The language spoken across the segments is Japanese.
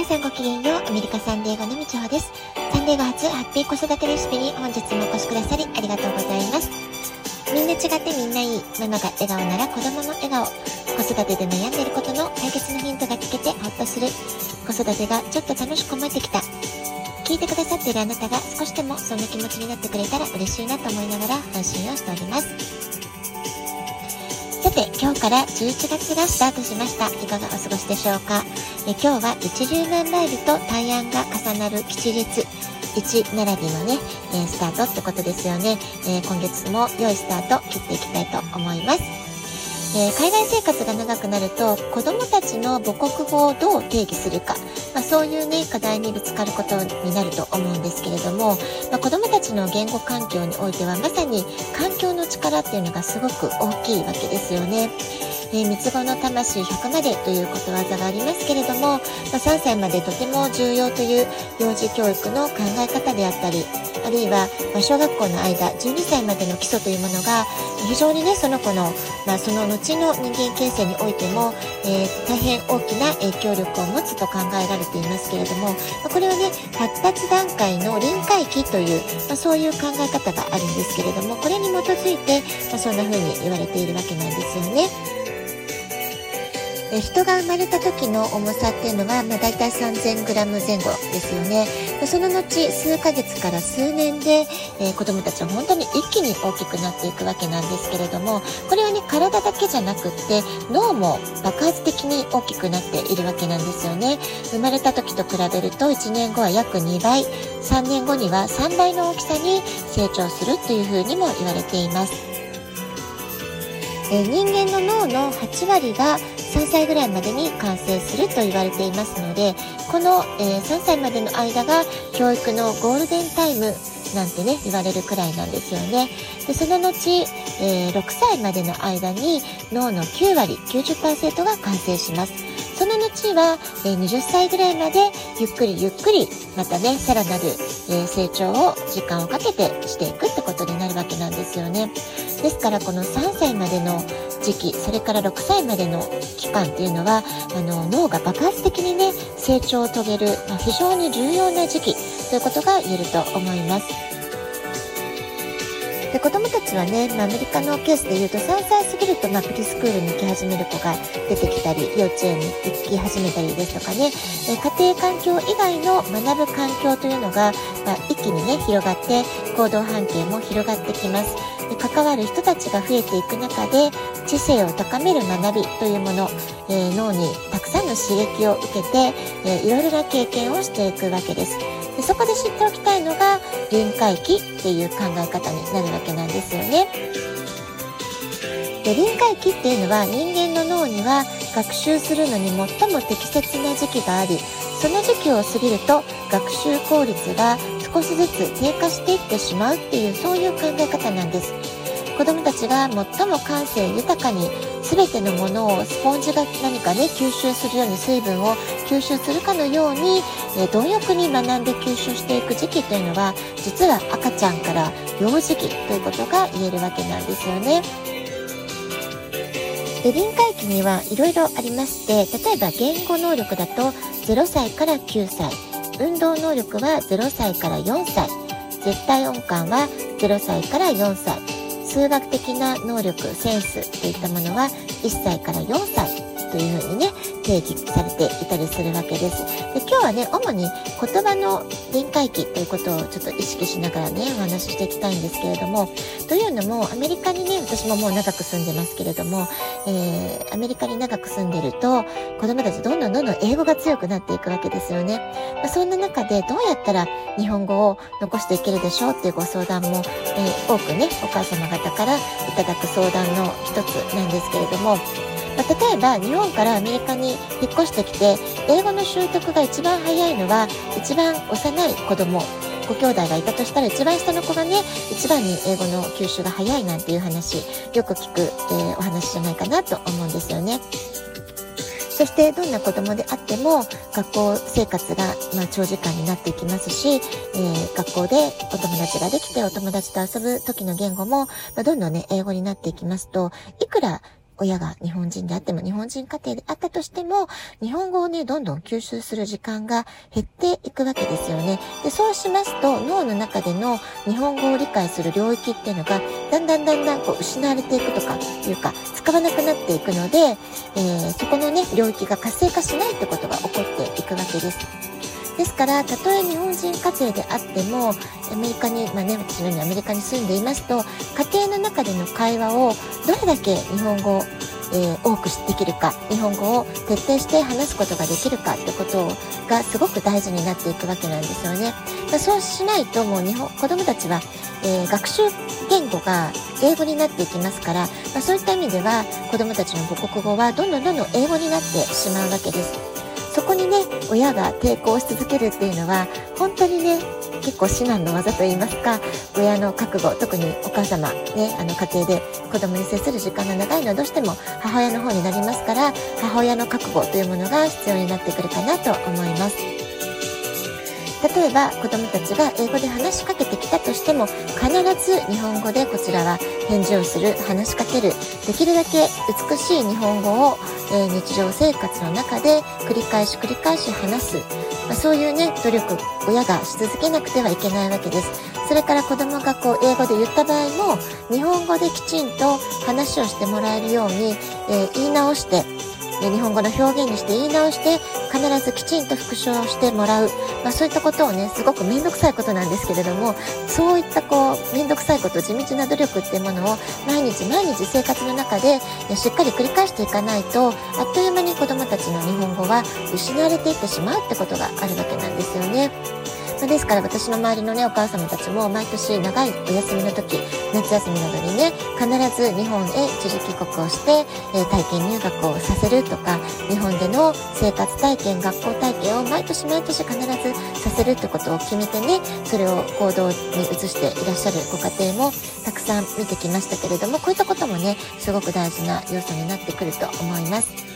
皆さんごきげんよう。アメリカサンデーゴのみちほです。サンデーゴ初ハッピー子育てレシピに本日もお越しくださりありがとうございます。みんな違ってみんないい。ママが笑顔なら子供も笑顔。子育てで悩んでいることの解決のヒントが聞けてほっとする。子育てがちょっと楽しく思えてきた。聞いてくださっているあなたが少しでもそんな気持ちになってくれたら嬉しいなと思いながら配信をしております。さて、今日から11月がスタートしました。いかがお過ごしでしょうか？え今日は一粒万倍日と大安が重なる吉日。1並びのね、えスタートってことですよね、え今月も良いスタート切っていきたいと思います。えー、海外生活が長くなると子どもたちの母国語をどう定義するか、まあ、そういうね課題にぶつかることになると思うんですけれども、まあ、子どもたちの言語環境においてはまさに環境の力っていうのがすごく大きいわけですよね。えー、三つ子の魂100までということわざがありますけれども、まあ、3歳までとても重要という幼児教育の考え方であったりあるいは、ま小学校の間12歳までの基礎というものが非常にねその子の、まあ、その後の人間形成においても、えー、大変大きな影響力を持つと考えられていますけれども、まあ、これはね発達段階の臨界期という、まあ、そういう考え方があるんですけれどもこれに基づいて、まそんな風に言われているわけなんですよね。え人が生まれた時の重さっていうのは、まあ、大体 3000g 前後ですよね。その後数ヶ月から数年で、えー、子供たちは本当に一気に大きくなっていくわけなんですけれどもこれはね体だけじゃなくって脳も爆発的に大きくなっているわけなんですよね。生まれた時と比べると1年後は約2倍3年後には3倍の大きさに成長するというふうにも言われています。え人間の脳の8割が3歳ぐらいまでに完成すると言われていますのでこの、え、3歳までの間が教育のゴールデンタイムなんてね言われるくらいなんですよね。でその後、え、6歳までの間に脳の9割90%が完成します。その後は、えー、20歳ぐらいまでゆっくりゆっくりまたねさらなる、えー、成長を時間をかけてしていくってことになるわけなんですよねですからこの3歳までの時期それから6歳までの期間っていうのはあの脳が爆発的にね成長を遂げる、まあ、非常に重要な時期ということが言えると思います。で子どもたちはね、まあ、アメリカのケースでいうと3歳過ぎると、まあ、プリスクールに行き始める子が出てきたり幼稚園に行き始めたりですとかね、え家庭環境以外の学ぶ環境というのが、まあ、一気にね広がって行動半径も広がってきます。で関わる人たちが増えていく中で知性を高める学びというもの、えー、脳にたくさんの刺激を受けて、えー、いろいろな経験をしていくわけです。でそこで知っておきたいのが臨界期っていう考え方になるわけなんですよね。で臨界期っていうのは人間の脳には学習するのに最も適切な時期がありその時期を過ぎると学習効率が少しずつ低下していってしまうっていうそういう考え方なんです。子どもたちが最も感性豊かに全てのものをスポンジが何かね吸収するように水分を吸収するかのように、え貪欲に学んで吸収していく時期というのは実は赤ちゃんから幼児期ということが言えるわけなんですよね。で臨界期にはいろいろありまして例えば言語能力だと0歳から9歳。運動能力は0歳から4歳。絶対音感は0歳から4歳。数学的な能力センスといったものは1歳から4歳というふうにね定義されていたりするわけです。で今日はね主に言葉の臨界期ということをちょっと意識しながらねお話ししていきたいんですけれどもというのもアメリカにね私ももう長く住んでますけれども、えー、アメリカに長く住んでると子供たちどんどんどんどん英語が強くなっていくわけですよね。まあ、そんな中でどうやったら日本語を残していけるでしょうっていうご相談も、えー、多くねお母様方からいただく相談の一つなんですけれどもまあ、例えば日本からアメリカに引っ越してきて英語の習得が一番早いのは一番幼い子供ご兄弟がいたとしたら一番下の子がね一番に英語の吸収が早いなんていう話よく聞く、えー、お話じゃないかなと思うんですよね。そしてどんな子供であっても学校生活がま長時間になっていきますし、えー、学校でお友達ができてお友達と遊ぶ時の言語も、まどんどんね英語になっていきますといくら親が日本人であっても、日本人家庭であったとしても、日本語をね、どんどん吸収する時間が減っていくわけですよね。で、そうしますと、脳の中での日本語を理解する領域っていうのが、だんだんだんだんこう失われていくとか、いうか、使わなくなっていくので、えー、そこのね、領域が活性化しないってことが起こっていくわけです。ですから、たとえ日本人家庭であっても、アメリカに、まあね、私のようにアメリカに住んでいますと、家庭の中での会話をどれだけ日本語えー、多くできるか日本語を徹底して話すことができるかってことがすごく大事になっていくわけなんですよね。まあ、そうしないともう日本子どもたちは、えー、学習言語が英語になっていきますから、まあ、そういった意味では子どもたちの母国語はどんどんどんどん英語になってしまうわけです。そこにね親が抵抗し続けるっていうのは本当にね結構至難の技といいますか親の覚悟特にお母様ねあの家庭で子供に接する時間が長いのはどうしても母親の方になりますから母親の覚悟というものが必要になってくるかなと思います。例えば子供たちが英語で話しかけてきたとしても必ず日本語でこちらは返事をする話しかけるできるだけ美しい日本語を、えー、日常生活の中で繰り返し繰り返し話す、まあ、そういうね努力親がし続けなくてはいけないわけです。それから子供がこう英語で言った場合も日本語できちんと話をしてもらえるように、えー、言い直して日本語の表現にして言い直して必ずきちんと復唱してもらう、まあ、そういったことをねすごく面倒くさいことなんですけれどもそういったこう面倒くさいこと地道な努力っていうものを毎日毎日生活の中でしっかり繰り返していかないとあっという間に子どもたちの日本語は失われていってしまうってことがあるわけなんですよね。ですから私の周りのね、お母様たちも毎年長いお休みの時、夏休みなどにね、必ず日本へ一時帰国をして、えー、体験入学をさせるとか、日本での生活体験、学校体験を毎年毎年必ずさせるってことを決めてね、それを行動に移していらっしゃるご家庭もたくさん見てきましたけれども、こういったこともね、すごく大事な要素になってくると思います。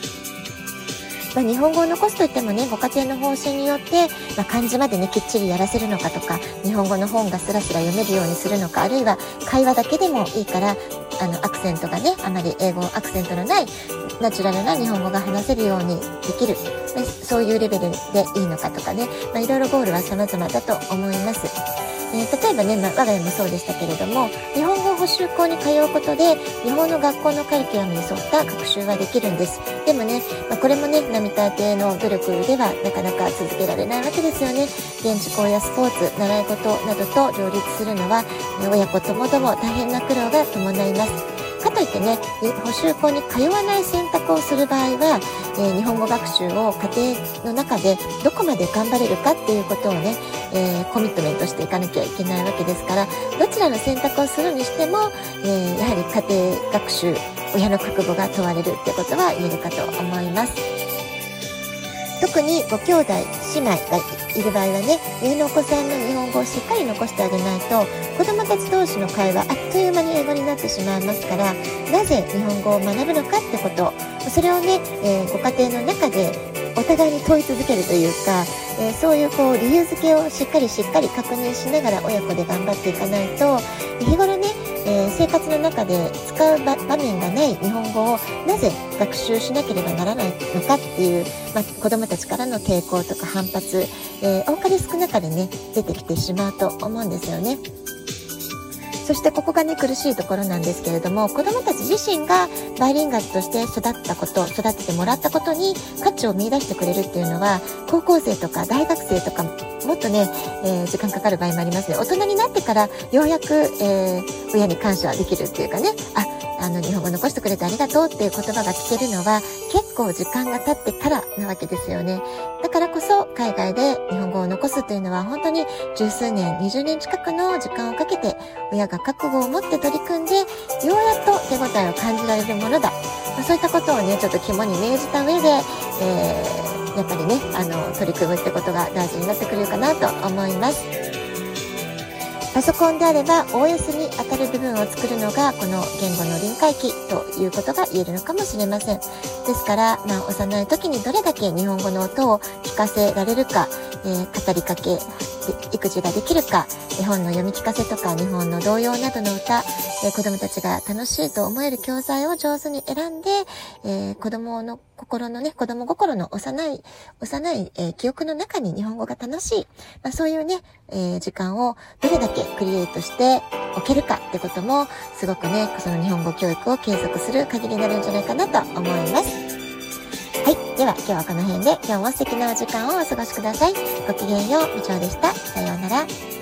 まあ、日本語を残すといってもねご家庭の方針によって、まあ、漢字までねきっちりやらせるのかとか日本語の本がスラスラ読めるようにするのかあるいは会話だけでもいいからあのアクセントがねあまり英語アクセントのないナチュラルな日本語が話せるようにできるそういうレベルでいいのかとかね、まあ、いろいろゴールは様々だと思います。えー、例えばね、まあ、我が家もそうでしたけれども日本語補習校に通うことで日本の学校のカリキュラムに沿った学習はできるんです。でもね、まあ、これもね並大抵の努力ではなかなか続けられないわけですよね。現地校やスポーツ習い事などと両立するのは親子ともども大変な苦労が伴います。かといってね補習校に通わない選択をする場合は、えー、日本語学習を家庭の中でどこまで頑張れるかっていうことをね、えー、コミットメントしていかなきゃいけないわけですからどちらの選択をするにしても、えー、やはり家庭学習親の覚悟が問われるってことは言えるかと思います。特にご兄弟姉妹がいる場合はね上のお子さんの日本語をしっかり残してあげないと子どもたち同士の会話あっという間に英語になってしまいますからなぜ日本語を学ぶのかってことそれをね、えー、ご家庭の中でお互いに問い続けるというか、えー、そういうこう理由付けをしっかりしっかり確認しながら親子で頑張っていかないと日頃ねえー、生活の中で使う場面がない日本語をなぜ学習しなければならないのかっていう、まあ、子どもたちからの抵抗とか反発、えー、多かれ少なかれね出てきてしまうと思うんですよね。そしてここがね苦しいところなんですけれども子どもたち自身がバイリンガルとして育ったこと育ててもらったことに価値を見いだしてくれるっていうのは高校生とか大学生とかもっとね、えー、時間かかる場合もありますね。大人になってからようやく、えー、親に感謝できるっていうかね。ああの日本語残してくれてありがとうっていう言葉が聞けるのは結構時間が経ってからなわけですよね。だからこそ海外で日本語を残すというのは本当に十数年、20年近くの時間をかけて親が覚悟を持って取り組んでようやっと手応えを感じられるものだ。まあ、そういったことをね、ちょっと肝に銘じた上で、えー、やっぱりね、あの、取り組むってことが大事になってくるかなと思います。パソコンであれば OS に当たる部分を作るのがこの言語の臨界期ということが言えるのかもしれません。ですから、まあ、幼い時にどれだけ日本語の音を聞かせられるか、えー、語りかけ、育児ができるか、絵本の読み聞かせとか日本の童謡などの歌、え子供たちが楽しいと思える教材を上手に選んで、えー、子供の心のね、子供心の幼い、幼い、えー、記憶の中に日本語が楽しい、まあ、そういうね、え、時間をどれだけクリエイトしておけるかってことも、すごくね、その日本語教育を継続する鍵になるんじゃないかなと思います。では、今日はこの辺で、今日も素敵なお時間をお過ごしください。ごきげんよう、部長でした。さようなら。